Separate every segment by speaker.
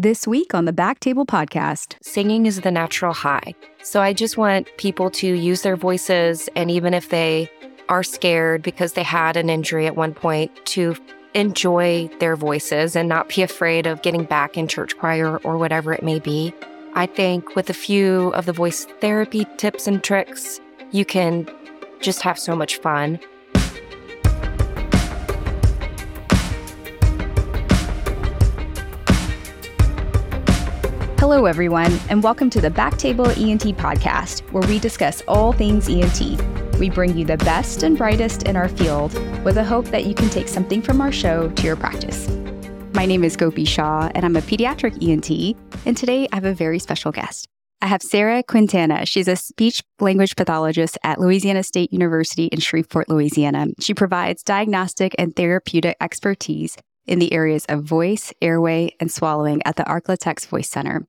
Speaker 1: This week on the BackTable Podcast,
Speaker 2: singing is the natural high. So I just want people to use their voices, and even if they are scared because they had an injury at one point, to enjoy their voices and not be afraid of getting back in church choir or whatever it may be. I think with a few of the voice therapy tips and tricks, you can just have so much fun.
Speaker 1: Hello, everyone, and welcome to the BackTable ENT podcast, where we discuss all things ENT. We bring you the best and brightest in our field with the hope that you can take something from our show to your practice. My name is Gopi Shah, and I'm a pediatric ENT, and today I have a very special guest. I have Sarah Quintana. She's a speech language pathologist at Louisiana State University in Shreveport, Louisiana. She provides diagnostic and therapeutic expertise in the areas of voice, airway, and swallowing at the Arklatex Voice Center.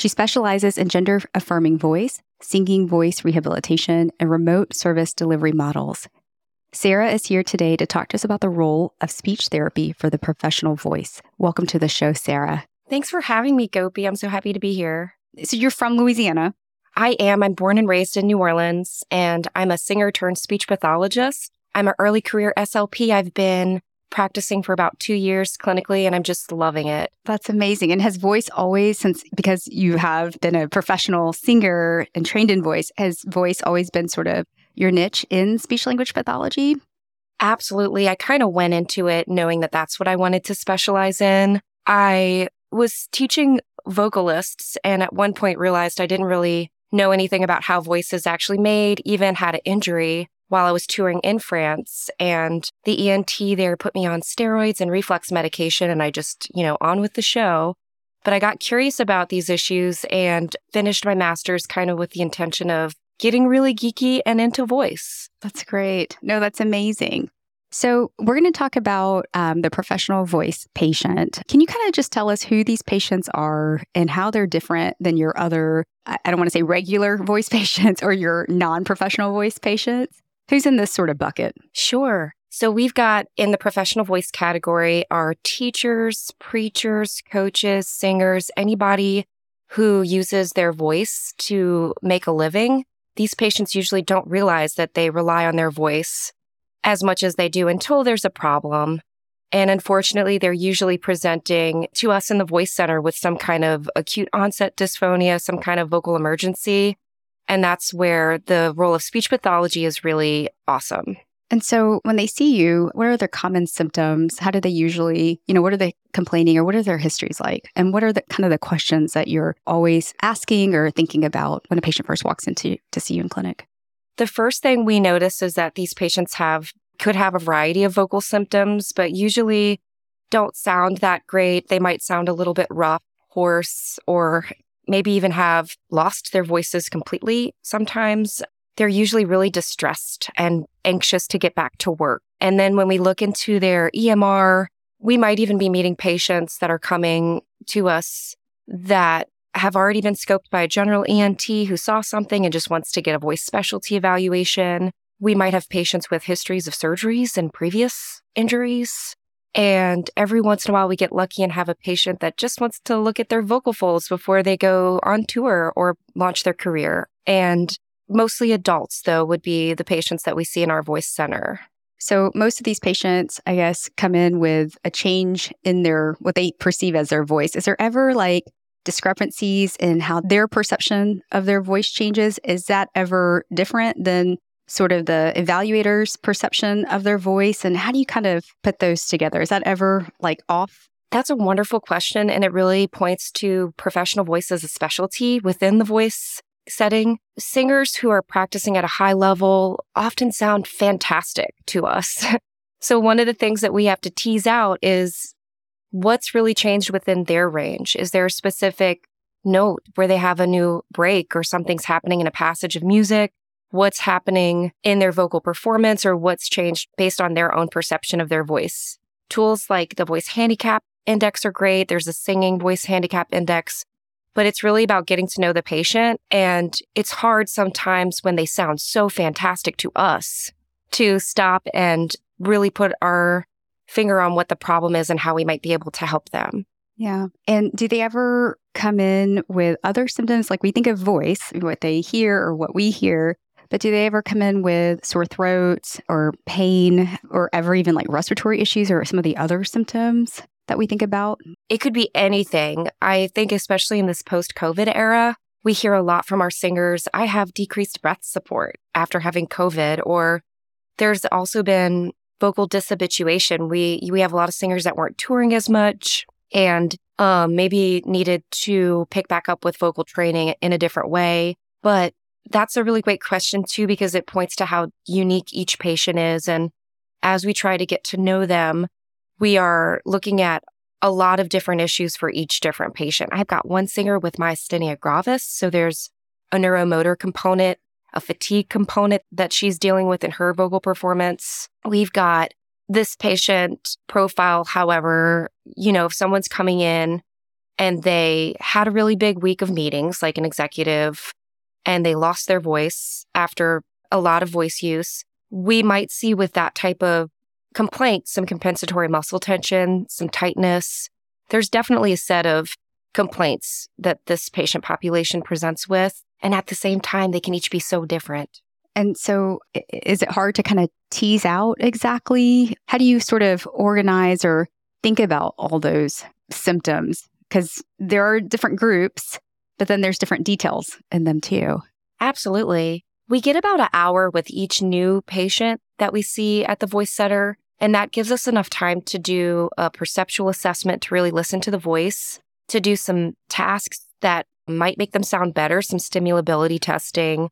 Speaker 1: She specializes in gender affirming voice, singing voice rehabilitation, and remote service delivery models. Sarah is here today to talk to us about the role of speech therapy for the professional voice. Welcome to the show, Sarah.
Speaker 2: Thanks for having me, Gopi. I'm so happy to be here.
Speaker 1: So, you're from Louisiana?
Speaker 2: I am. I'm born and raised in New Orleans, and I'm a singer turned speech pathologist. I'm an early career SLP. I've been practicing for about two years clinically, and I'm just loving it.
Speaker 1: That's amazing. And has voice always, since because you have been a professional singer and trained in voice, has voice always been sort of your niche in speech language pathology?
Speaker 2: Absolutely. I kind of went into it knowing that that's what I wanted to specialize in. I was teaching vocalists and at one point realized I didn't really know anything about how voice is actually made, even had an injury while I was touring in France. And the ENT there put me on steroids and reflux medication, and I just, you know, on with the show. But I got curious about these issues and finished my master's kind of with the intention of getting really geeky and into voice.
Speaker 1: That's great. No, that's amazing. So, we're going to talk about um, the professional voice patient. Can you kind of just tell us who these patients are and how they're different than your other, I don't want to say regular voice patients or your non professional voice patients? Who's in this sort of bucket?
Speaker 2: Sure. So we've got in the professional voice category our teachers, preachers, coaches, singers, anybody who uses their voice to make a living. These patients usually don't realize that they rely on their voice as much as they do until there's a problem. And unfortunately, they're usually presenting to us in the voice center with some kind of acute onset dysphonia, some kind of vocal emergency. And that's where the role of speech pathology is really awesome.
Speaker 1: And so when they see you, what are their common symptoms? How do they usually, you know, what are they complaining or what are their histories like? And what are the kind of the questions that you're always asking or thinking about when a patient first walks into to see you in clinic?
Speaker 2: The first thing we notice is that these patients have could have a variety of vocal symptoms, but usually don't sound that great. They might sound a little bit rough, hoarse, or maybe even have lost their voices completely sometimes. They're usually really distressed and anxious to get back to work. And then when we look into their EMR, we might even be meeting patients that are coming to us that have already been scoped by a general ENT who saw something and just wants to get a voice specialty evaluation. We might have patients with histories of surgeries and previous injuries. And every once in a while, we get lucky and have a patient that just wants to look at their vocal folds before they go on tour or launch their career. And mostly adults, though, would be the patients that we see in our voice center.
Speaker 1: So, most of these patients, I guess, come in with a change in their what they perceive as their voice. Is there ever like discrepancies in how their perception of their voice changes? Is that ever different than sort of the evaluator's perception of their voice? And how do you kind of put those together? Is that ever like off?
Speaker 2: That's a wonderful question. And it really points to professional voice as a specialty within the voice setting. Singers who are practicing at a high level often sound fantastic to us. so, one of the things that we have to tease out is what's really changed within their range. Is there a specific note where they have a new break or something's happening in a passage of music? What's happening in their vocal performance or what's changed based on their own perception of their voice. Tools like the voice handicap index are great. There's a singing voice handicap index, but it's really about getting to know the patient. And it's hard sometimes when they sound so fantastic to us to stop and really put our finger on what the problem is and how we might be able to help them.
Speaker 1: Yeah. And do they ever come in with other symptoms? Like we think of voice, what they hear or what we hear, but do they ever come in with sore throats or pain or ever even like respiratory issues or some of the other symptoms that we think about?
Speaker 2: It could be anything. I think, especially in this post COVID era, we hear a lot from our singers. I have decreased breath support after having COVID, or there's also been vocal dishabituation. We we have a lot of singers that weren't touring as much and um, maybe needed to pick back up with vocal training in a different way. But that's a really great question too, because it points to how unique each patient is. And as we try to get to know them, we are looking at a lot of different issues for each different patient. I've got one singer with myasthenia gravis. So there's a neuromotor component, a fatigue component that she's dealing with in her vocal performance. We've got this patient profile, however, you know, if someone's coming in and they had a really big week of meetings, like an executive, and they lost their voice after a lot of voice use, we might see with that type of complaint some compensatory muscle tension, some tightness. There's definitely a set of complaints that this patient population presents with. And at the same time, they can each be so different.
Speaker 1: And so, is it hard to kind of tease out exactly? How do you sort of organize or think about all those symptoms? Because there are different groups, but then there's different details in them too.
Speaker 2: Absolutely. We get about an hour with each new patient that we see at the voice center. And that gives us enough time to do a perceptual assessment to really listen to the voice, to do some tasks that might make them sound better, some stimulability testing,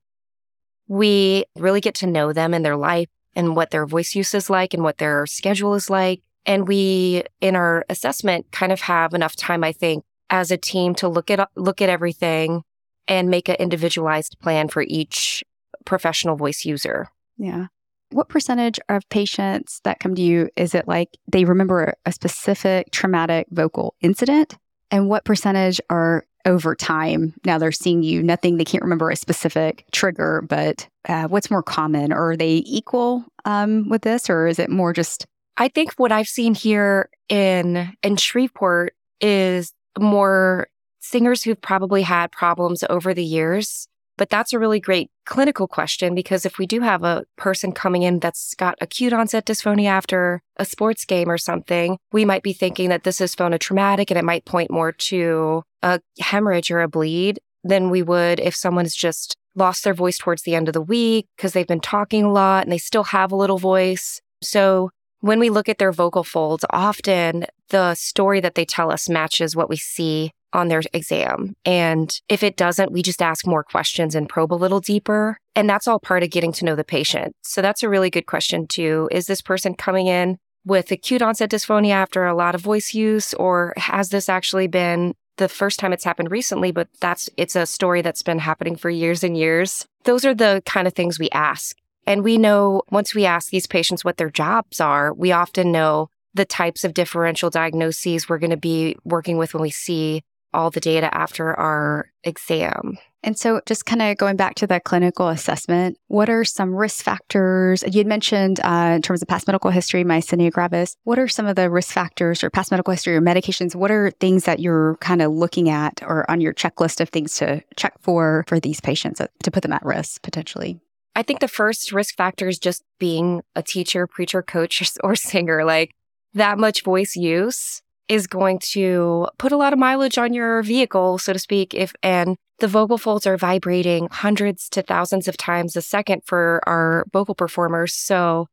Speaker 2: we really get to know them and their life and what their voice use is like and what their schedule is like. And we, in our assessment, kind of have enough time, I think, as a team to look at look at everything and make an individualized plan for each professional voice user.
Speaker 1: Yeah. What percentage of patients that come to you is it like they remember a specific traumatic vocal incident? And what percentage are over time. Now they're seeing you, nothing, they can't remember a specific trigger, but uh, what's more common? Or are they equal um, with this, or is it more just?
Speaker 2: I think what I've seen here in in Shreveport is more singers who've probably had problems over the years but that's a really great clinical question because if we do have a person coming in that's got acute onset dysphonia after a sports game or something, we might be thinking that this is phonotraumatic and it might point more to a hemorrhage or a bleed than we would if someone's just lost their voice towards the end of the week because they've been talking a lot and they still have a little voice. So when we look at their vocal folds, often the story that they tell us matches what we see on their exam. And if it doesn't, we just ask more questions and probe a little deeper. And that's all part of getting to know the patient. So that's a really good question too. Is this person coming in with acute onset dysphonia after a lot of voice use, or has this actually been the first time it's happened recently, but that's it's a story that's been happening for years and years. Those are the kind of things we ask. And we know once we ask these patients what their jobs are, we often know the types of differential diagnoses we're going to be working with when we see all the data after our exam.
Speaker 1: And so, just kind of going back to the clinical assessment, what are some risk factors? You had mentioned uh, in terms of past medical history, myasthenia gravis. What are some of the risk factors or past medical history or medications? What are things that you're kind of looking at or on your checklist of things to check for for these patients uh, to put them at risk potentially?
Speaker 2: I think the first risk factor is just being a teacher, preacher, coach, or singer. Like that much voice use is going to put a lot of mileage on your vehicle, so to speak, if and the vocal folds are vibrating hundreds to thousands of times a second for our vocal performers. So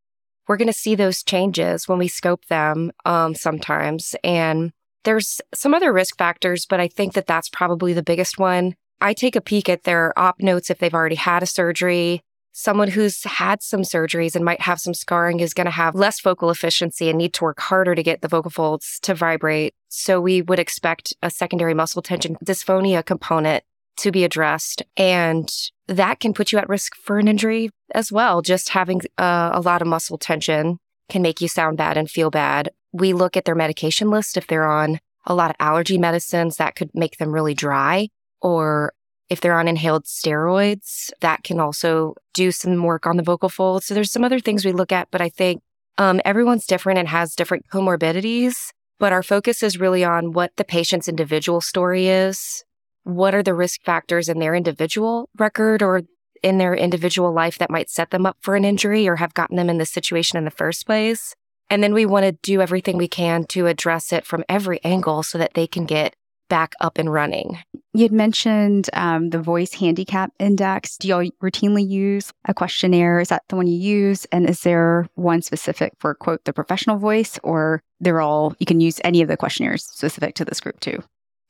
Speaker 2: we're going to see those changes when we scope them um, sometimes. And there's some other risk factors, but I think that that's probably the biggest one. I take a peek at their op notes if they've already had a surgery someone who's had some surgeries and might have some scarring is going to have less vocal efficiency and need to work harder to get the vocal folds to vibrate. So we would expect a secondary muscle tension dysphonia component to be addressed. And that can put you at risk for an injury as well. Just having uh, a lot of muscle tension can make you sound bad and feel bad. We look at their medication list. If they're on a lot of allergy medicines, that could make them really dry or if they're on inhaled steroids, that can also do some work on the vocal folds. So there's some other things we look at, but I think um, everyone's different and has different comorbidities. but our focus is really on what the patient's individual story is. What are the risk factors in their individual record or in their individual life that might set them up for an injury or have gotten them in this situation in the first place? And then we want to do everything we can to address it from every angle so that they can get back up and running.
Speaker 1: You'd mentioned um, the voice handicap index. Do y'all routinely use a questionnaire? Is that the one you use? And is there one specific for, quote, the professional voice, or they're all, you can use any of the questionnaires specific to this group too?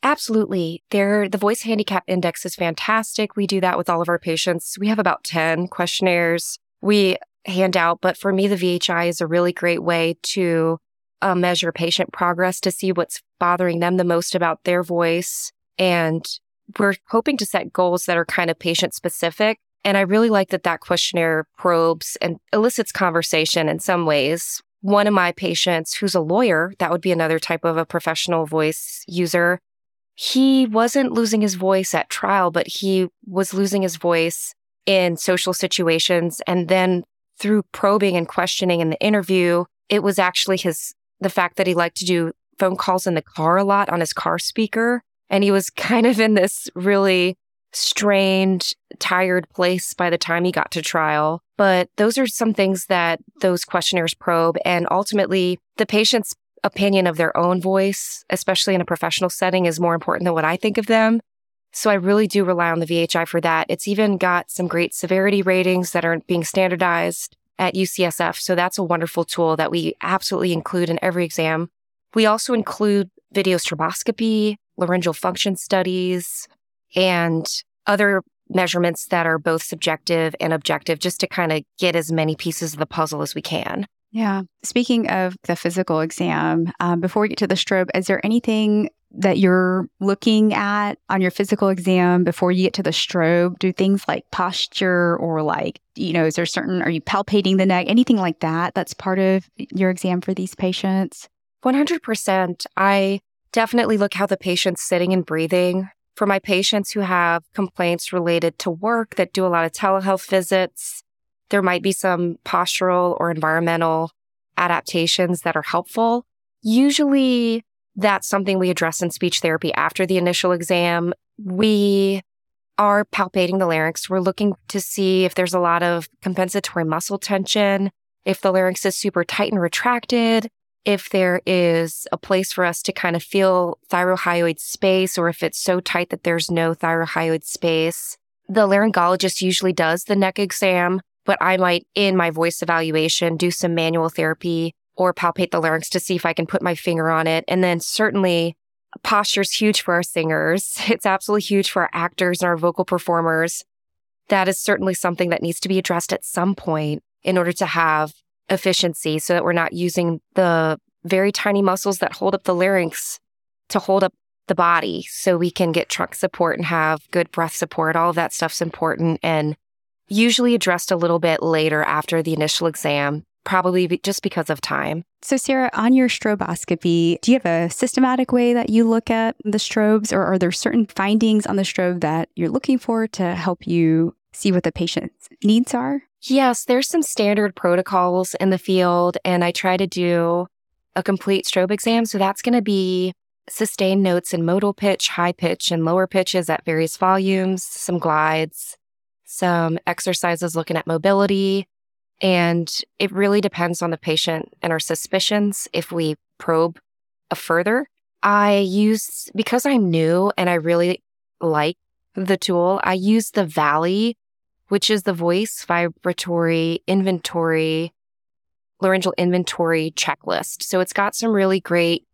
Speaker 2: Absolutely. There, the voice handicap index is fantastic. We do that with all of our patients. We have about 10 questionnaires we hand out, but for me, the VHI is a really great way to uh, measure patient progress to see what's bothering them the most about their voice. And we're hoping to set goals that are kind of patient specific. And I really like that that questionnaire probes and elicits conversation in some ways. One of my patients, who's a lawyer, that would be another type of a professional voice user. He wasn't losing his voice at trial, but he was losing his voice in social situations. And then through probing and questioning in the interview, it was actually his the fact that he liked to do phone calls in the car a lot on his car speaker. And he was kind of in this really strained, tired place by the time he got to trial. But those are some things that those questionnaires probe. And ultimately, the patient's opinion of their own voice, especially in a professional setting, is more important than what I think of them. So I really do rely on the VHI for that. It's even got some great severity ratings that aren't being standardized at UCSF. So that's a wonderful tool that we absolutely include in every exam. We also include video stroboscopy, laryngeal function studies, and other measurements that are both subjective and objective just to kind of get as many pieces of the puzzle as we can.
Speaker 1: Yeah. Speaking of the physical exam, um, before we get to the strobe, is there anything that you're looking at on your physical exam before you get to the strobe? Do things like posture or like, you know, is there certain, are you palpating the neck, anything like that that's part of your exam for these patients?
Speaker 2: 100%. I definitely look how the patient's sitting and breathing. For my patients who have complaints related to work that do a lot of telehealth visits, there might be some postural or environmental adaptations that are helpful. Usually that's something we address in speech therapy after the initial exam. We are palpating the larynx. We're looking to see if there's a lot of compensatory muscle tension, if the larynx is super tight and retracted, if there is a place for us to kind of feel thyrohyoid space, or if it's so tight that there's no thyrohyoid space. The laryngologist usually does the neck exam, but I might, in my voice evaluation, do some manual therapy or palpate the larynx to see if I can put my finger on it. And then certainly posture is huge for our singers. It's absolutely huge for our actors and our vocal performers. That is certainly something that needs to be addressed at some point in order to have efficiency so that we're not using the very tiny muscles that hold up the larynx to hold up the body so we can get trunk support and have good breath support. All of that stuff's important and usually addressed a little bit later after the initial exam probably just because of time.
Speaker 1: So, Sarah, on your stroboscopy, do you have a systematic way that you look at the strobes, or are there certain findings on the strobe that you're looking for to help you see what the patient's needs are?
Speaker 2: Yes, there's some standard protocols in the field, and I try to do a complete strobe exam. So, that's going to be sustained notes in modal pitch, high pitch, and lower pitches at various volumes, some glides, some exercises looking at mobility, and it really depends on the patient and our suspicions if we probe a further. I use, because I'm new and I really like the tool, I use the VALI, which is the voice vibratory inventory, laryngeal inventory checklist. So it's got some really great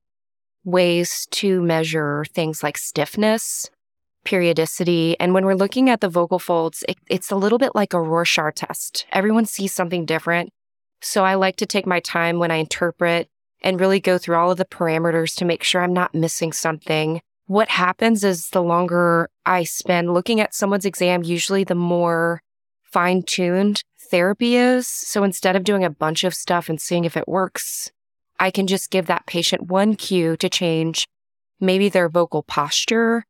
Speaker 2: ways to measure things like stiffness, periodicity. And when we're looking at the vocal folds, it, it's a little bit like a Rorschach test. Everyone sees something different. So I like to take my time when I interpret and really go through all of the parameters to make sure I'm not missing something. What happens is the longer I spend looking at someone's exam, usually the more fine tuned therapy is. So instead of doing a bunch of stuff and seeing if it works, I can just give that patient one cue to change maybe their vocal posture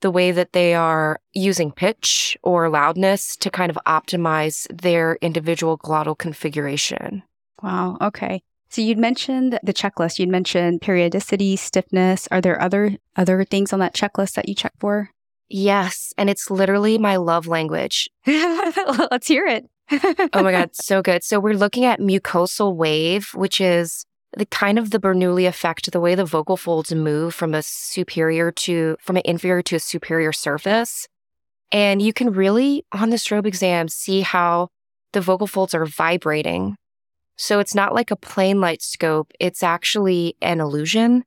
Speaker 2: the way that they are using pitch or loudness to kind of optimize their individual glottal configuration.
Speaker 1: Wow. Okay. So you'd mentioned the checklist. You'd mentioned periodicity, stiffness. Are there other other things on that checklist that you check for?
Speaker 2: Yes, and it's literally my love language.
Speaker 1: Let's hear it.
Speaker 2: oh my god, so good. So we're looking at mucosal wave, which is the kind of the Bernoulli effect, the way the vocal folds move from a superior to from an inferior to a superior surface. And you can really on the strobe exam see how the vocal folds are vibrating so it's not like a plain light scope, it's actually an illusion.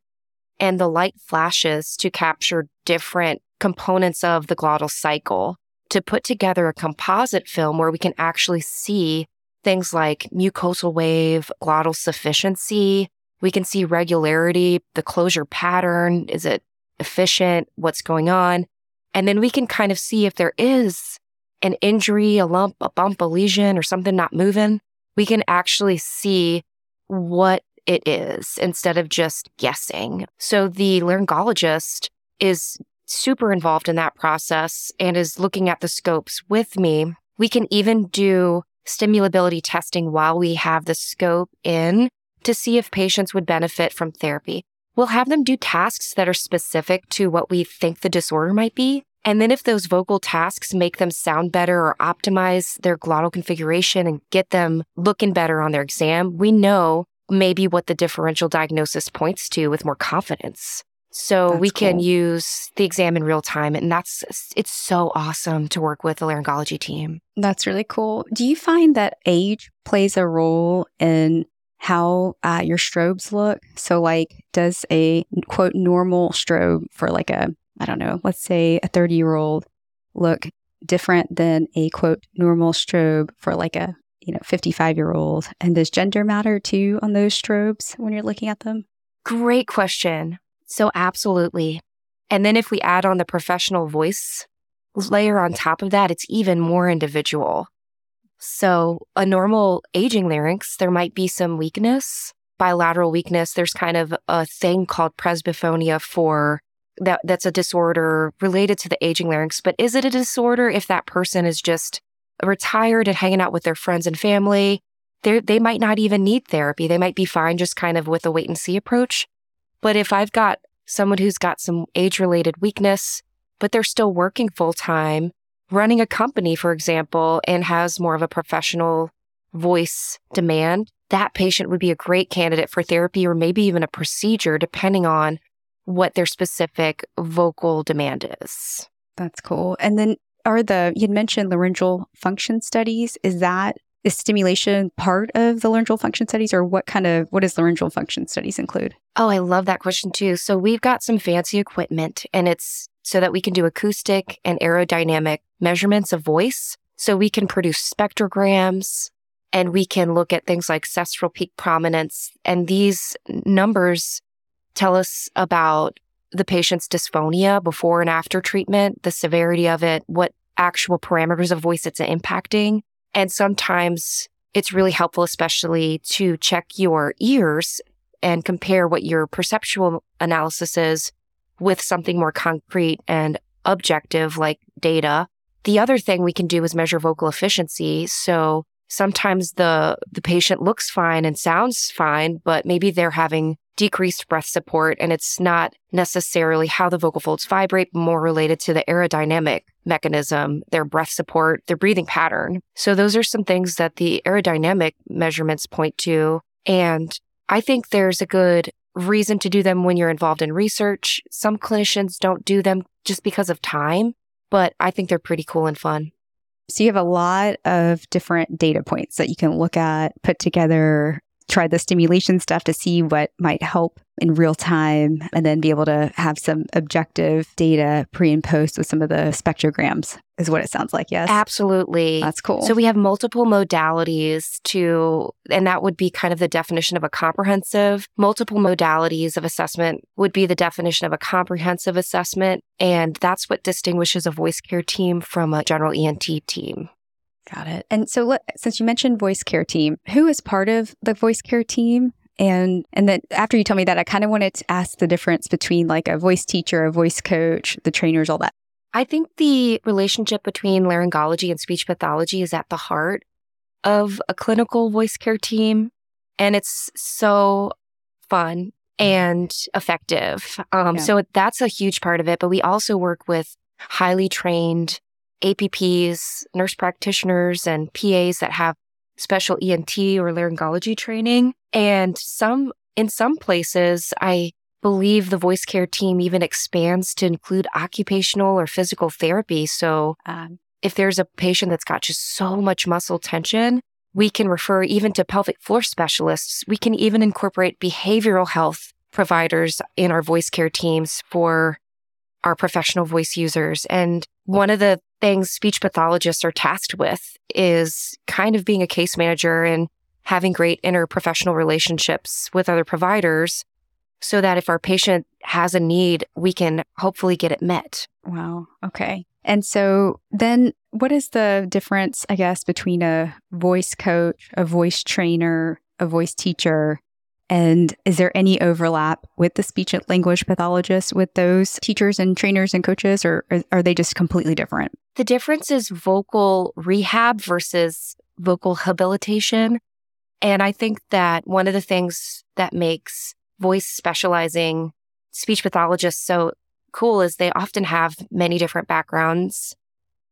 Speaker 2: And the light flashes to capture different components of the glottal cycle to put together a composite film where we can actually see things like mucosal wave, glottal sufficiency. We can see regularity, the closure pattern. Is it efficient? What's going on? And then we can kind of see if there is an injury, a lump, a bump, a lesion, or something not moving we can actually see what it is instead of just guessing. So the laryngologist is super involved in that process and is looking at the scopes with me. We can even do stimulability testing while we have the scope in to see if patients would benefit from therapy. We'll have them do tasks that are specific to what we think the disorder might be. And then if those vocal tasks make them sound better or optimize their glottal configuration and get them looking better on their exam, we know maybe what the differential diagnosis points to with more confidence. So that's we can cool. use the exam in real time. And that's, it's so awesome to work with the laryngology team.
Speaker 1: That's really cool. Do you find that age plays a role in how uh, your strobes look? So, like, does a quote normal strobe for like a I don't know, let's say a 30 year old look different than a quote normal strobe for like a, you know, 55 year old? And does gender matter too on those strobes when you're looking at them?
Speaker 2: Great question. So, absolutely. And then if we add on the professional voice layer on top of that, it's even more individual. So, a normal aging larynx, there might be some weakness, bilateral weakness. There's kind of a thing called presbyphonia for that that's a disorder related to the aging larynx, but is it a disorder if that person is just retired and hanging out with their friends and family? They they might not even need therapy. They might be fine just kind of with a wait and see approach. But if I've got someone who's got some age related weakness, but they're still working full time, running a company, for example, and has more of a professional voice demand, that patient would be a great candidate for therapy or maybe even a procedure, depending on what their specific vocal demand is.
Speaker 1: That's cool. And then are the you'd mentioned laryngeal function studies, is that is stimulation part of the laryngeal function studies or what kind of what does laryngeal function studies include?
Speaker 2: Oh, I love that question too. So we've got some fancy equipment and it's so that we can do acoustic and aerodynamic measurements of voice. So we can produce spectrograms and we can look at things like cepstral peak prominence and these numbers tell us about the patient's dysphonia before and after treatment, the severity of it, what actual parameters of voice it's impacting. And sometimes it's really helpful, especially to check your ears and compare what your perceptual analysis is with something more concrete and objective like data. The other thing we can do is measure vocal efficiency. So sometimes the, the patient looks fine and sounds fine, but maybe they're having decreased breath support. And it's not necessarily how the vocal folds vibrate, more related to the aerodynamic mechanism, their breath support, their breathing pattern. So those are some things that the aerodynamic measurements point to. And I think there's a good reason to do them when you're involved in research. Some clinicians don't do them just because of time, but I think they're pretty cool and fun.
Speaker 1: So you have a lot of different data points that you can look at, put together, try the stimulation stuff to see what might help in real time and then be able to have some objective data pre and post with some of the spectrograms is what it sounds like yes?
Speaker 2: Absolutely.
Speaker 1: That's cool.
Speaker 2: So we have multiple modalities to and that would be kind of the definition of a comprehensive. Multiple modalities of assessment would be the definition of a comprehensive assessment and that's what distinguishes a voice care team from a general ent team
Speaker 1: Got it. And so, let, since you mentioned voice care team, who is part of the voice care team? And and then after you told me that, I kind of wanted to ask the difference between like a voice teacher, a voice coach, the trainers, all that.
Speaker 2: I think the relationship between laryngology and speech pathology is at the heart of a clinical voice care team. And it's so fun and effective. Um,
Speaker 1: Yeah.
Speaker 2: So that's a huge part of it. But we also work with highly trained APPs, nurse practitioners, and PAs that have special ENT or laryngology training. And some, in some places, I believe the voice care team even expands to include occupational or physical therapy. So
Speaker 1: Um,
Speaker 2: if there's a patient that's got just so much muscle tension, we can refer even to pelvic floor specialists. We can even incorporate behavioral health providers in our voice care teams for our professional voice users. And one of the things speech pathologists are tasked with is kind of being a case manager and having great interprofessional relationships with other providers so that if our patient has a need, we can hopefully get it met.
Speaker 1: wow. Okay. And so then what is the difference, I guess, between a voice coach, a voice trainer, a voice teacher? And is there any overlap with the speech and language pathologist with those teachers and trainers and coaches, or are- are they just completely different?
Speaker 2: The difference is vocal rehab versus vocal habilitation. And I think that one of the things that makes voice specializing speech pathologists so cool is they often have many different backgrounds.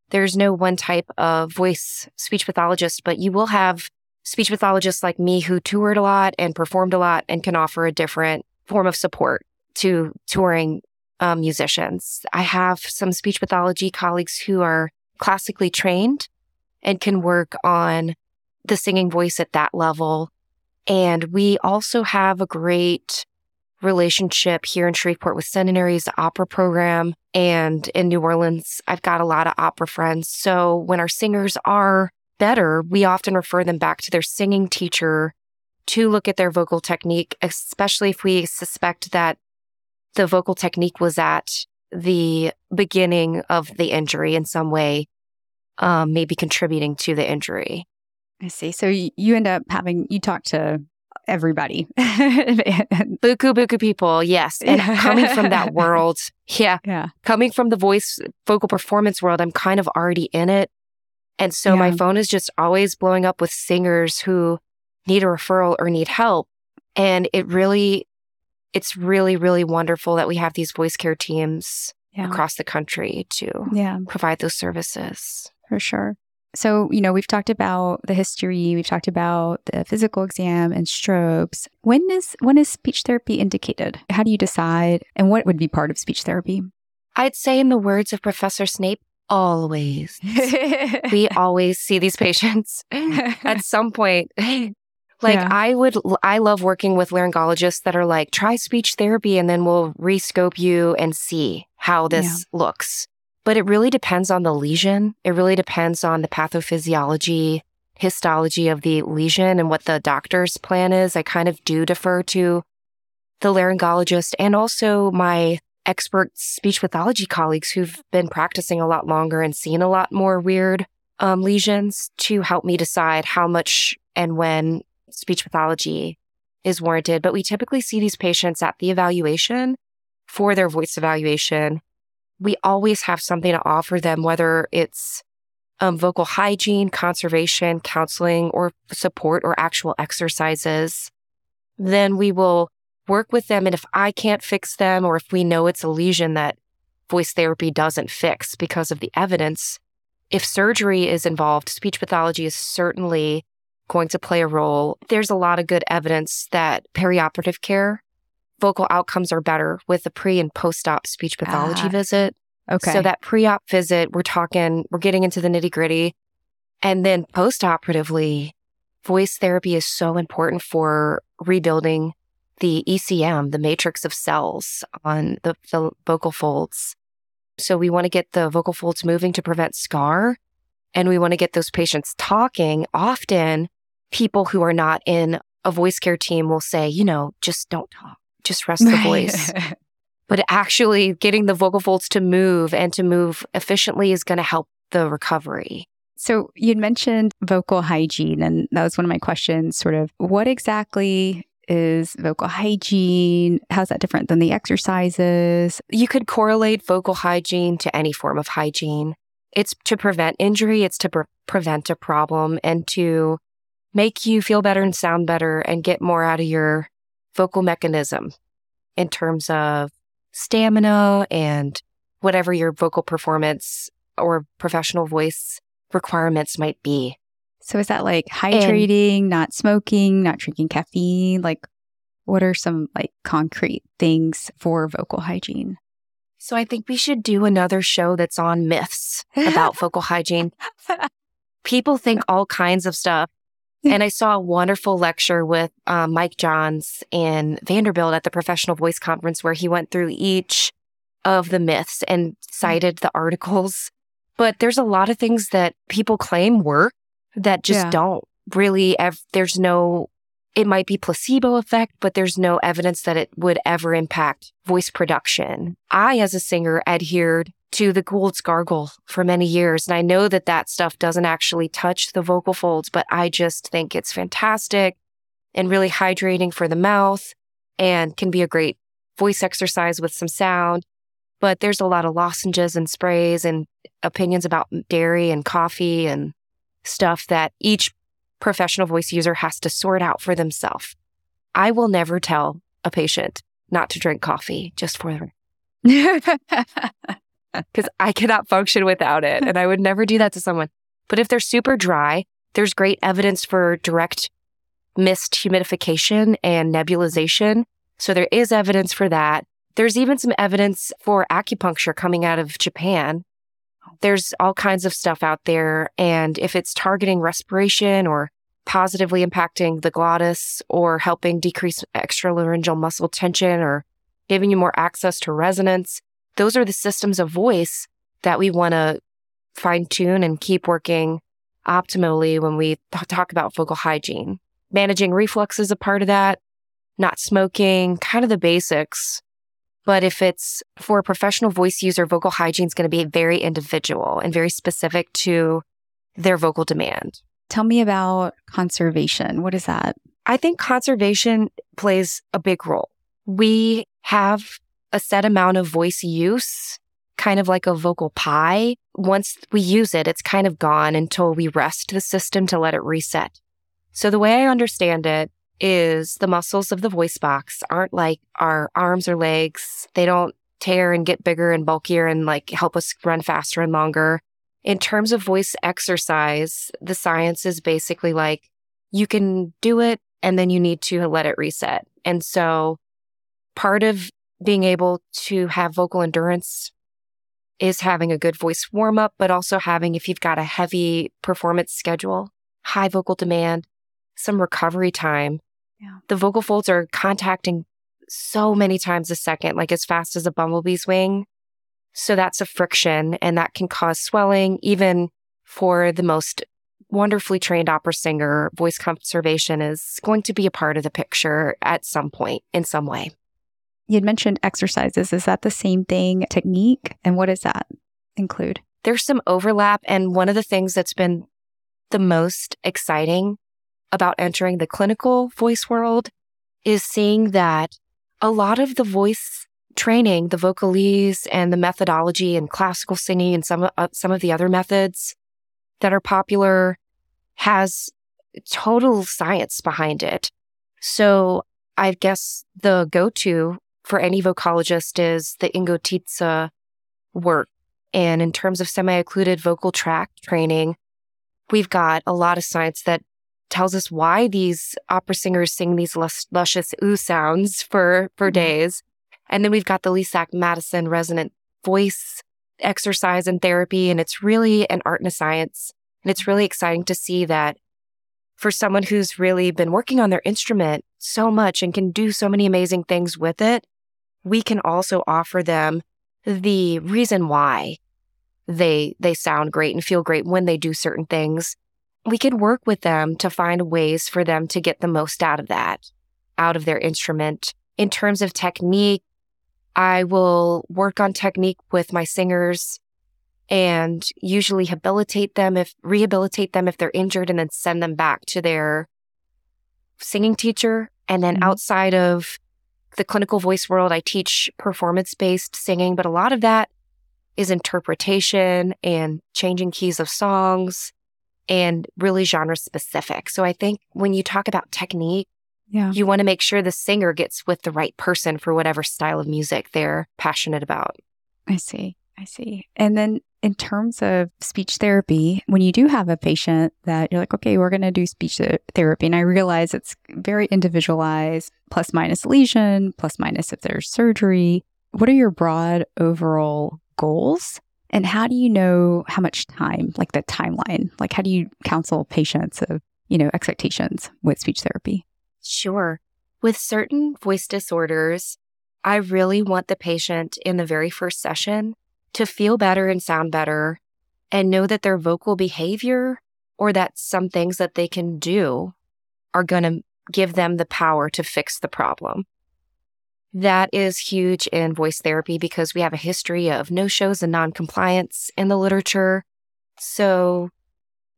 Speaker 2: There's no one type of voice speech pathologist, but you will have speech pathologists like me who toured a lot and performed a lot and can offer a different form of support to touring um, musicians. I have some speech pathology colleagues who are classically trained and can work on the singing voice at that level. And we also have a great relationship here in Shreveport with Centenary's opera program. And in New Orleans, I've got a lot of opera friends. So when our singers are better, we often refer them back to their singing teacher to look at their vocal technique, especially if we suspect that the vocal technique was at the beginning of the injury in some way, um, maybe contributing to the injury.
Speaker 1: I see. So you end up having, you talk to everybody.
Speaker 2: Buku buku people, yes. And coming from that world, yeah,
Speaker 1: yeah.
Speaker 2: coming from the voice vocal performance world, I'm kind of already in it. And so my phone is just always blowing up with singers who need a referral or need help. And it really, it's really, really wonderful that we have these voice care teams
Speaker 1: Yeah.
Speaker 2: across the country to
Speaker 1: Yeah.
Speaker 2: provide those services.
Speaker 1: For sure. So, you know, we've talked about the history, we've talked about the physical exam and strobes. When is when is speech therapy indicated? How do you decide and what would be part of speech therapy?
Speaker 2: I'd say, in the words of Professor Snape, always. we always see these patients at some point. Like
Speaker 1: Yeah.
Speaker 2: I would, I love working with laryngologists that are like, try speech therapy and then we'll rescope you and see how this looks. But it really depends on the lesion. It really depends on the pathophysiology, histology of the lesion and what the doctor's plan is. I kind of do defer to the laryngologist and also my expert speech pathology colleagues who've been practicing a lot longer and seen a lot more weird um, lesions to help me decide how much and when speech pathology is warranted. But we typically see these patients at the evaluation for their voice evaluation. We always have something to offer them, whether it's um, vocal hygiene, conservation, counseling, or support, or actual exercises. Then we will work with them. And if I can't fix them, or if we know it's a lesion that voice therapy doesn't fix because of the evidence, if surgery is involved, speech pathology is certainly going to play a role. There's a lot of good evidence that perioperative care, vocal outcomes are better with a pre and post op speech pathology
Speaker 1: Ah,
Speaker 2: visit.
Speaker 1: Okay.
Speaker 2: So that pre op visit, we're talking, we're getting into the nitty gritty. And then post operatively, voice therapy is so important for rebuilding the ECM, the matrix of cells on the, the vocal folds. So we want to get the vocal folds moving to prevent scar. And we want to get those patients talking. Often, people who are not in a voice care team will say, you know, just don't talk, just rest the voice. But actually, getting the vocal folds to move and to move efficiently is going to help the recovery.
Speaker 1: so you'd mentioned vocal hygiene, and that was one of my questions. Sort of, what exactly is vocal hygiene? How's that different than the exercises?
Speaker 2: You could correlate vocal hygiene to any form of hygiene. It's to prevent injury, it's to pre- prevent a problem, and to make you feel better and sound better and get more out of your vocal mechanism in terms of stamina and whatever your vocal performance or professional voice requirements might be.
Speaker 1: So is that like hydrating, and, not smoking, not drinking caffeine? Like what are some like concrete things for vocal hygiene?
Speaker 2: So I think we should do another show that's on myths about vocal hygiene. People think all kinds of stuff. And I saw a wonderful lecture with um, Mike Johns in Vanderbilt at the Professional Voice Conference where he went through each of the myths and cited the articles. But there's a lot of things that people claim work that just yeah. don't really, ev- there's no, it might be placebo effect, but there's no evidence that it would ever impact voice production. I, as a singer, adhered to the Gould's gargle for many years. And I know that that stuff doesn't actually touch the vocal folds, but I just think it's fantastic and really hydrating for the mouth and can be a great voice exercise with some sound. But there's a lot of lozenges and sprays and opinions about dairy and coffee and stuff that each professional voice user has to sort out for themselves. I will never tell a patient not to drink coffee just for them. Because I cannot function without it. And I would never do that to someone. But if they're super dry, there's great evidence for direct mist humidification and nebulization. So there is evidence for that. There's even some evidence for acupuncture coming out of Japan there's all kinds of stuff out there. And if it's targeting respiration or positively impacting the glottis or helping decrease extralaryngeal muscle tension or giving you more access to resonance, those are the systems of voice that we want to fine tune and keep working optimally when we th- talk about vocal hygiene. Managing reflux is a part of that, not smoking, kind of the basics. But if it's for a professional voice user, vocal hygiene is going to be very individual and very specific to their vocal demand.
Speaker 1: Tell me about conservation. What is that?
Speaker 2: I think conservation plays a big role. We have a set amount of voice use, kind of like a vocal pie. Once we use it, it's kind of gone until we rest the system to let it reset. So the way I understand it is the muscles of the voice box aren't like our arms or legs. They don't tear and get bigger and bulkier and like help us run faster and longer. In terms of voice exercise, the science is basically like you can do it and then you need to let it reset. And so part of being able to have vocal endurance is having a good voice warm up, but also having, if you've got a heavy performance schedule, high vocal demand, some recovery time yeah. The vocal folds are contacting so many times a second, like as fast as a bumblebee's wing. So that's a friction and that can cause swelling. Even for the most wonderfully trained opera singer, voice conservation is going to be a part of the picture at some point in some way.
Speaker 1: You had mentioned exercises. Is that the same thing, technique? And what does that include?
Speaker 2: There's some overlap. And one of the things that's been the most exciting about entering the clinical voice world is seeing that a lot of the voice training, the vocalese and the methodology and classical singing and some, uh, some of the other methods that are popular has total science behind it. So I guess the go-to for any vocalist is the Ingo Titze work. And in terms of semi-occluded vocal tract training, we've got a lot of science that tells us why these opera singers sing these lus- luscious ooh sounds for, for mm-hmm. days. And then we've got the Lessac Madison resonant voice exercise and therapy. And it's really an art and a science. And it's really exciting to see that for someone who's really been working on their instrument so much and can do so many amazing things with it, we can also offer them the reason why they they sound great and feel great when they do certain things we can work with them to find ways for them to get the most out of that, out of their instrument. In terms of technique, I will work on technique with my singers and usually rehabilitate them if rehabilitate them if they're injured and then send them back to their singing teacher. And then mm-hmm. outside of the clinical voice world, I teach performance based singing, but a lot of that is interpretation and changing keys of songs and really genre specific. So I think when you talk about technique,
Speaker 1: yeah.
Speaker 2: you want to make sure the singer gets with the right person for whatever style of music they're passionate about.
Speaker 1: I see. I see. And then in terms of speech therapy, when you do have a patient that you're like, okay, we're going to do speech therapy, and I realize it's very individualized, plus minus lesion, plus minus if there's surgery. What are your broad overall goals? And how do you know how much time, like the timeline? Like, how do you counsel patients of, you know, expectations with speech therapy?
Speaker 2: Sure. With certain voice disorders, I really want the patient in the very first session to feel better and sound better and know that their vocal behavior or that some things that they can do are going to give them the power to fix the problem. That is huge in voice therapy because we have a history of no shows and non-compliance in the literature. So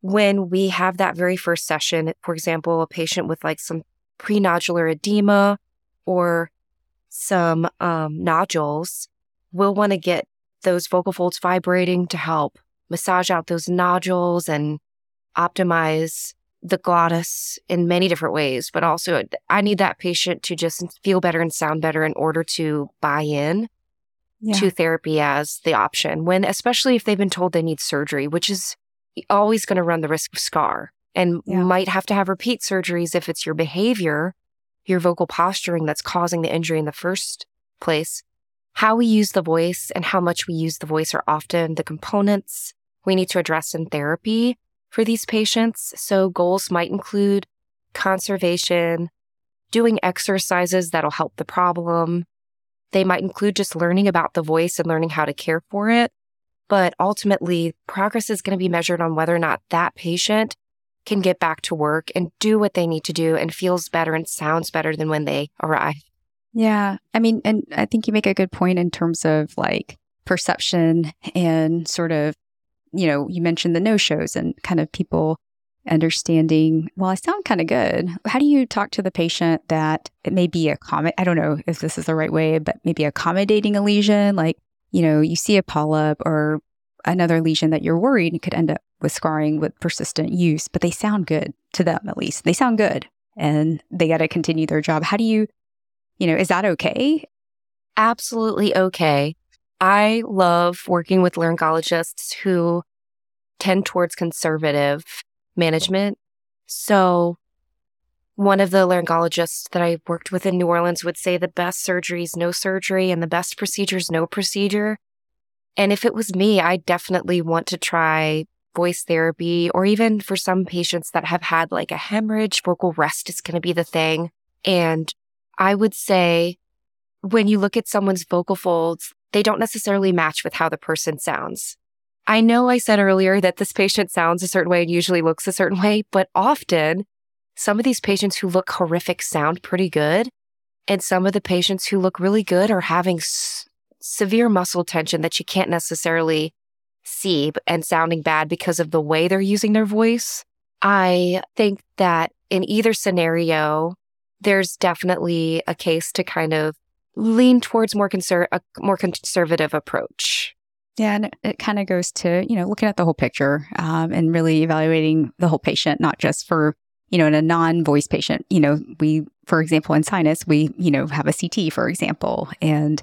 Speaker 2: when we have that very first session, for example, a patient with like some prenodular edema or some um, nodules, we'll want to get those vocal folds vibrating to help massage out those nodules and optimize the glottis in many different ways. But also, I need that patient to just feel better and sound better in order to buy in yeah. to therapy as the option. When, especially if they've been told they need surgery, which is always going to run the risk of scar and yeah. might have to have repeat surgeries if it's your behavior, your vocal posturing that's causing the injury in the first place how we use the voice and how much we use the voice are often the components we need to address in therapy for these patients. So goals might include conservation, doing exercises that'll help the problem. They might include just learning about the voice and learning how to care for it. But ultimately, progress is going to be measured on whether or not that patient can get back to work and do what they need to do and feels better and sounds better than when they arrive.
Speaker 1: Yeah. I mean, and I think you make a good point in terms of like perception and sort of, you know, you mentioned the no shows and kind of people understanding, well, I sound kind of good. How do you talk to the patient that it may be a comment? I don't know if this is the right way, but maybe accommodating a lesion, like, you know, you see a polyp or another lesion that you're worried could end up with scarring with persistent use, but they sound good to them at least. They sound good and they got to continue their job. How do you you know, is that okay?
Speaker 2: Absolutely okay. I love working with laryngologists who tend towards conservative management. So, one of the laryngologists that I worked with in New Orleans would say the best surgery is no surgery and the best procedure is no procedure. And if it was me, I definitely want to try voice therapy or even for some patients that have had like a hemorrhage, vocal rest is going to be the thing. And I would say when you look at someone's vocal folds, they don't necessarily match with how the person sounds. I know I said earlier that this patient sounds a certain way and usually looks a certain way, but often some of these patients who look horrific sound pretty good. And some of the patients who look really good are having s- severe muscle tension that you can't necessarily see and sounding bad because of the way they're using their voice. I think that in either scenario, there's definitely a case to kind of lean towards more conser- a more conservative approach.
Speaker 1: Yeah, and it, kind of goes to you know looking at the whole picture um, and really evaluating the whole patient, not just for you know in a non-voice patient. You know, we for example in sinus we you know have a CT for example, and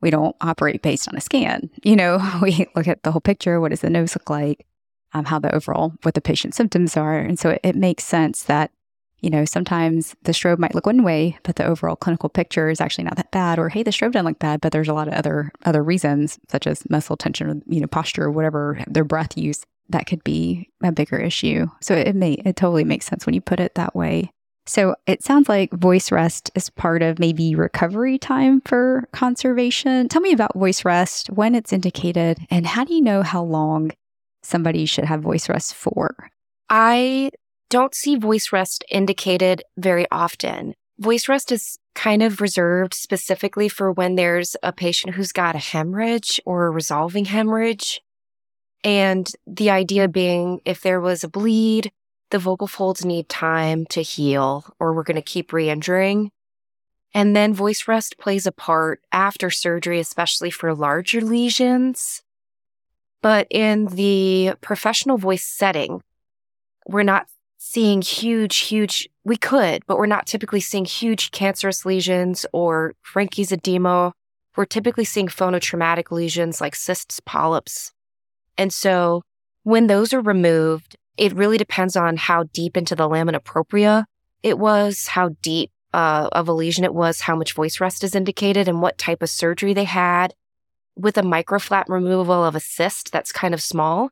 Speaker 1: we don't operate based on a scan. You know, we look at the whole picture. What does the nose look like? Um, how the overall what the patient's symptoms are, and so it, it makes sense that you know, sometimes the strobe might look one way, but the overall clinical picture is actually not that bad. Or hey, the strobe doesn't look bad, but there's a lot of other other reasons, such as muscle tension, or you know, posture, or whatever their breath use, that could be a bigger issue. So it may it totally makes sense when you put it that way. So it sounds like voice rest is part of maybe recovery time for conservation. Tell me about voice rest, when it's indicated, and how do you know how long somebody should have voice rest for?
Speaker 2: I don't see voice rest indicated very often. Voice rest is kind of reserved specifically for when there's a patient who's got a hemorrhage or a resolving hemorrhage. And the idea being if there was a bleed, the vocal folds need time to heal or we're going to keep re injuring. And then voice rest plays a part after surgery, especially for larger lesions. But in the professional voice setting, we're not seeing huge, huge, we could, but we're not typically seeing huge cancerous lesions or Reinke's edema. We're typically seeing phonotraumatic lesions like cysts, polyps. And so when those are removed, it really depends on how deep into the lamina propria it was, how deep uh, of a lesion it was, how much voice rest is indicated, and what type of surgery they had. With a microflap removal of a cyst that's kind of small,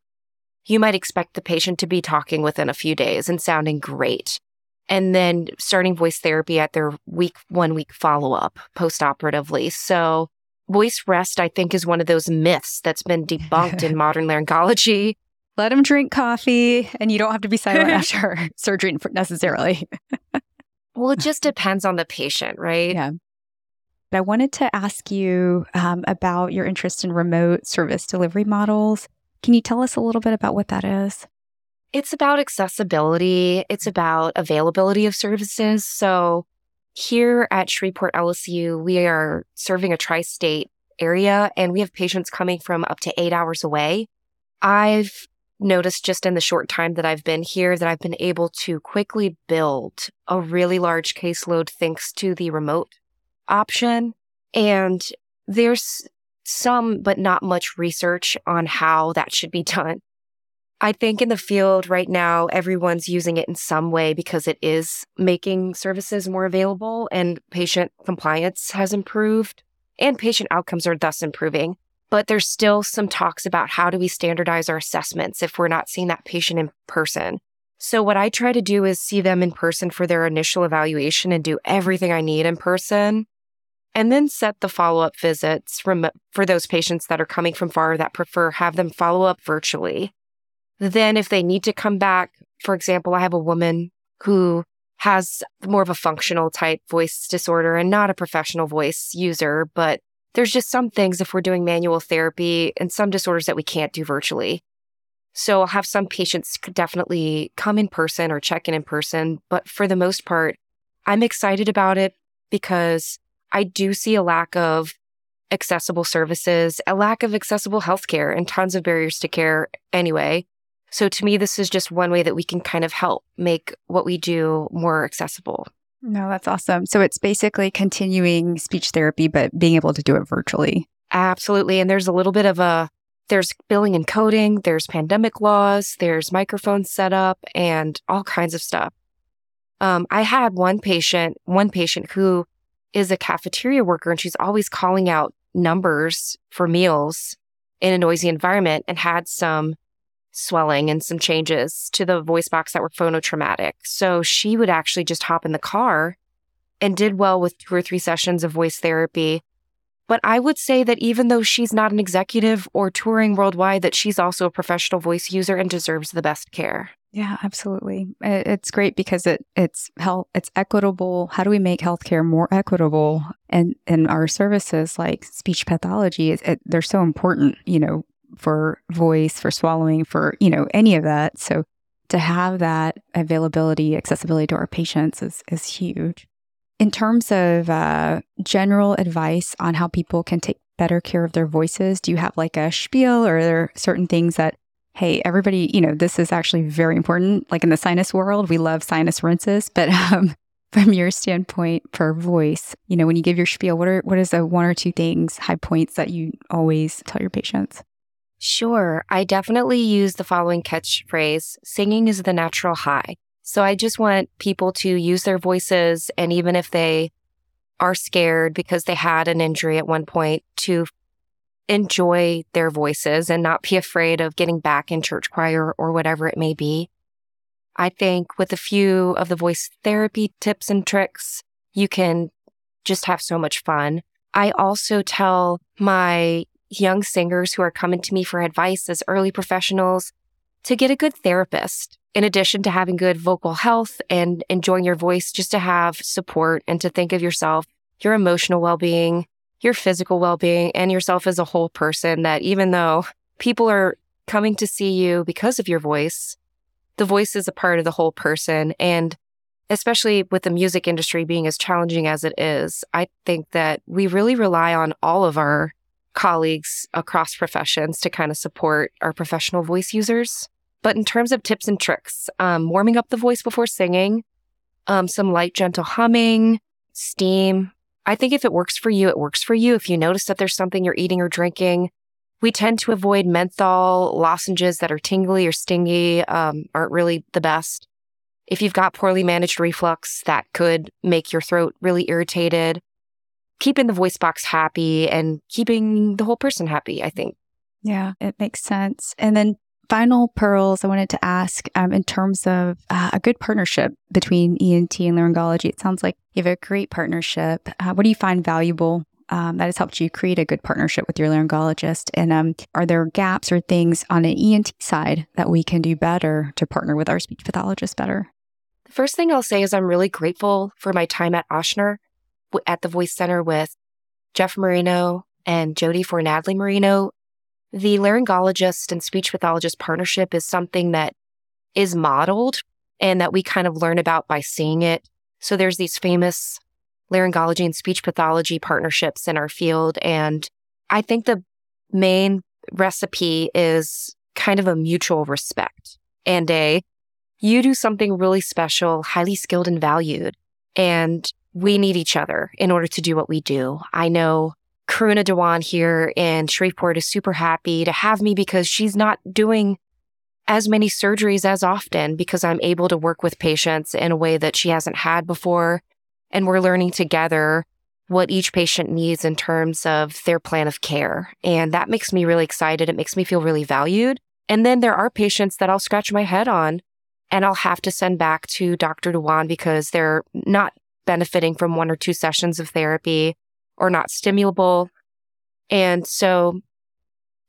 Speaker 2: you might expect the patient to be talking within a few days and sounding great. And then starting voice therapy at their week, one week follow up post operatively. So, voice rest, I think, is one of those myths that's been debunked in modern laryngology.
Speaker 1: Let them drink coffee, and you don't have to be silent after surgery necessarily.
Speaker 2: well, it just depends on the patient, right?
Speaker 1: Yeah. I wanted to ask you um, about your interest in remote service delivery models. Can you tell us a little bit about what that is?
Speaker 2: It's about accessibility, it's about availability of services. So, here at Shreveport LSU, we are serving a tri state area and we have patients coming from up to eight hours away. I've noticed just in the short time that I've been here that I've been able to quickly build a really large caseload thanks to the remote option. And there's some, but not much research on how that should be done. I think in the field right now, everyone's using it in some way because it is making services more available and patient compliance has improved and patient outcomes are thus improving. But there's still some talks about how do we standardize our assessments if we're not seeing that patient in person. So what I try to do is see them in person for their initial evaluation and do everything I need in person and then set the follow up visits for those patients that are coming from far that prefer have them follow up virtually. Then, if they need to come back, for example, I have a woman who has more of a functional type voice disorder and not a professional voice user, but there's just some things if we're doing manual therapy and some disorders that we can't do virtually. So I'll have some patients definitely come in person or check in in person, but for the most part, I'm excited about it because I do see a lack of accessible services, a lack of accessible healthcare, and tons of barriers to care anyway. So to me, this is just one way that we can kind of help make what we do more accessible.
Speaker 1: No, that's awesome. So it's basically continuing speech therapy, but being able to do it virtually.
Speaker 2: Absolutely. And there's a little bit of a there's billing and coding, there's pandemic laws, there's microphone setup, and all kinds of stuff. Um, I had one patient, one patient who is a cafeteria worker and she's always calling out numbers for meals in a noisy environment and had some swelling and some changes to the voice box that were phonotraumatic. So she would actually just hop in the car and did well with two or three sessions of voice therapy. But I would say that even though she's not an executive or touring worldwide, that she's also a professional voice user and deserves the best care.
Speaker 1: Yeah, absolutely. It's great because it it's health it's equitable. How do we make healthcare more equitable? And and our services like speech pathology is it, they're so important, you know, for voice, for swallowing, for you know any of that. So to have that availability, accessibility to our patients is is huge. In terms of uh, general advice on how people can take better care of their voices, do you have like a spiel or are there certain things that hey, everybody, you know, this is actually very important. Like in the sinus world, we love sinus rinses, but um, from your standpoint for voice, you know, when you give your spiel, what are what is the one or two things, high points that you always tell your patients?
Speaker 2: Sure. I definitely use the following catchphrase singing is the natural high. So I just want people to use their voices. And even if they are scared because they had an injury at one point, to enjoy their voices and not be afraid of getting back in church choir or whatever it may be. I think with a few of the voice therapy tips and tricks, you can just have so much fun. I also tell my young singers who are coming to me for advice as early professionals to get a good therapist. In addition to having good vocal health and enjoying your voice, just to have support and to think of yourself, your emotional well being, your physical well being and yourself as a whole person. That even though people are coming to see you because of your voice, the voice is a part of the whole person. And especially with the music industry being as challenging as it is, I think that we really rely on all of our colleagues across professions to kind of support our professional voice users. But in terms of tips and tricks, um, warming up the voice before singing, um, some light, gentle humming, steam. I think if it works for you, it works for you. If you notice that there's something you're eating or drinking, we tend to avoid menthol lozenges that are tingly or stingy, um, aren't really the best. If you've got poorly managed reflux, that could make your throat really irritated. Keeping the voice box happy and keeping the whole person happy, I think.
Speaker 1: Yeah, it makes sense. And then final pearls I wanted to ask um, in terms of uh, a good partnership between ENT and laryngology. It sounds like you have a great partnership. Uh, what do you find valuable um, that has helped you create a good partnership with your laryngologist? And um, are there gaps or things on an ENT side that we can do better to partner with our speech pathologist better?
Speaker 2: The first thing I'll say is I'm really grateful for my time at Ochsner at the Voice Center with Jeff Marino and Jody for Natalie Marino. The laryngologist and speech pathologist partnership is something that is modeled and that we kind of learn about by seeing it. So there's these famous laryngology and speech pathology partnerships in our field. And I think the main recipe is kind of a mutual respect and a you do something really special, highly skilled and valued. And we need each other in order to do what we do. I know Karuna Dewan here in Shreveport is super happy to have me because she's not doing as many surgeries as often because I'm able to work with patients in a way that she hasn't had before. And we're learning together what each patient needs in terms of their plan of care. And that makes me really excited. It makes me feel really valued. And then there are patients that I'll scratch my head on and I'll have to send back to Dr. Dewan because they're not benefiting from one or two sessions of therapy or not stimulable. And so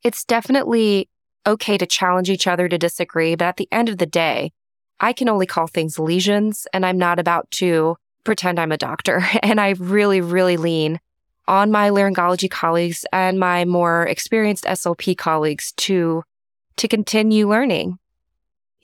Speaker 2: it's definitely okay to challenge each other to disagree. But at the end of the day, I can only call things lesions and I'm not about to pretend I'm a doctor. And I really, really lean on my laryngology colleagues and my more experienced SLP colleagues to, to continue learning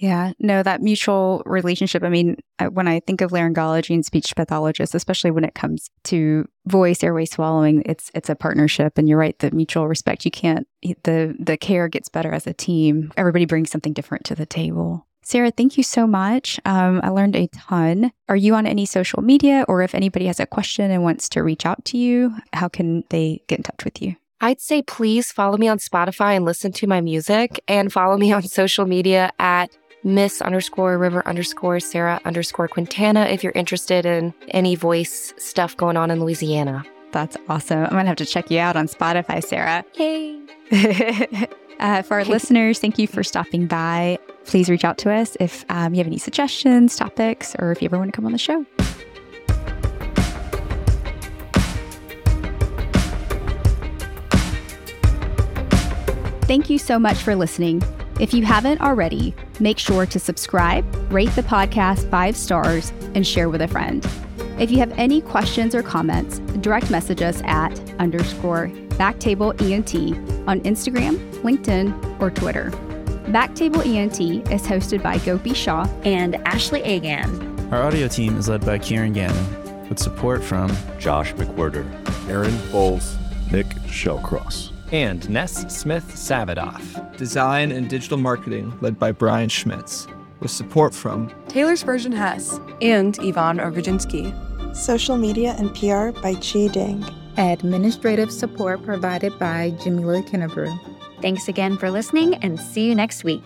Speaker 1: yeah, no, that mutual relationship. I mean, when I think of laryngology and speech pathologists, especially when it comes to voice, airway, swallowing, it's it's a partnership. And you're right, the mutual respect. You can't the the care gets better as a team. Everybody brings something different to the table. Sarah, thank you so much. Um, I learned a ton. Are you on any social media, or if anybody has a question and wants to reach out to you, how can they get in touch with you?
Speaker 2: I'd say please follow me on Spotify and listen to my music, and follow me on social media at Miss underscore River underscore Sarah underscore Quintana if you're interested in any voice stuff going on in Louisiana.
Speaker 1: That's awesome. I'm going to have to check you out on Spotify, Sarah.
Speaker 2: Yay.
Speaker 1: uh, for our listeners, thank you for stopping by. Please reach out to us if um, you have any suggestions, topics, or if you ever want to come on the show. Thank you so much for listening. If you haven't already, make sure to subscribe, rate the podcast five stars, and share with a friend. If you have any questions or comments, direct message us at underscore BackTable ENT on Instagram, LinkedIn, or Twitter. BackTable ENT is hosted by Gopi Shah
Speaker 3: and Ashley Agan.
Speaker 4: Our audio team is led by Kieran Gannon, with support from
Speaker 5: Josh McWhirter,
Speaker 6: Aaron Bowles, Nick Shellcross
Speaker 7: and Ness Smith Savadoff. Design and digital marketing led by Brian Schmitz, with support from
Speaker 8: Taylor Spurgeon Hess
Speaker 9: and Ivan Orgodzinsky.
Speaker 10: Social media and PR by Chi Ding.
Speaker 11: Administrative support provided by Jamila Kennebrew.
Speaker 12: Thanks again for listening and see you next week.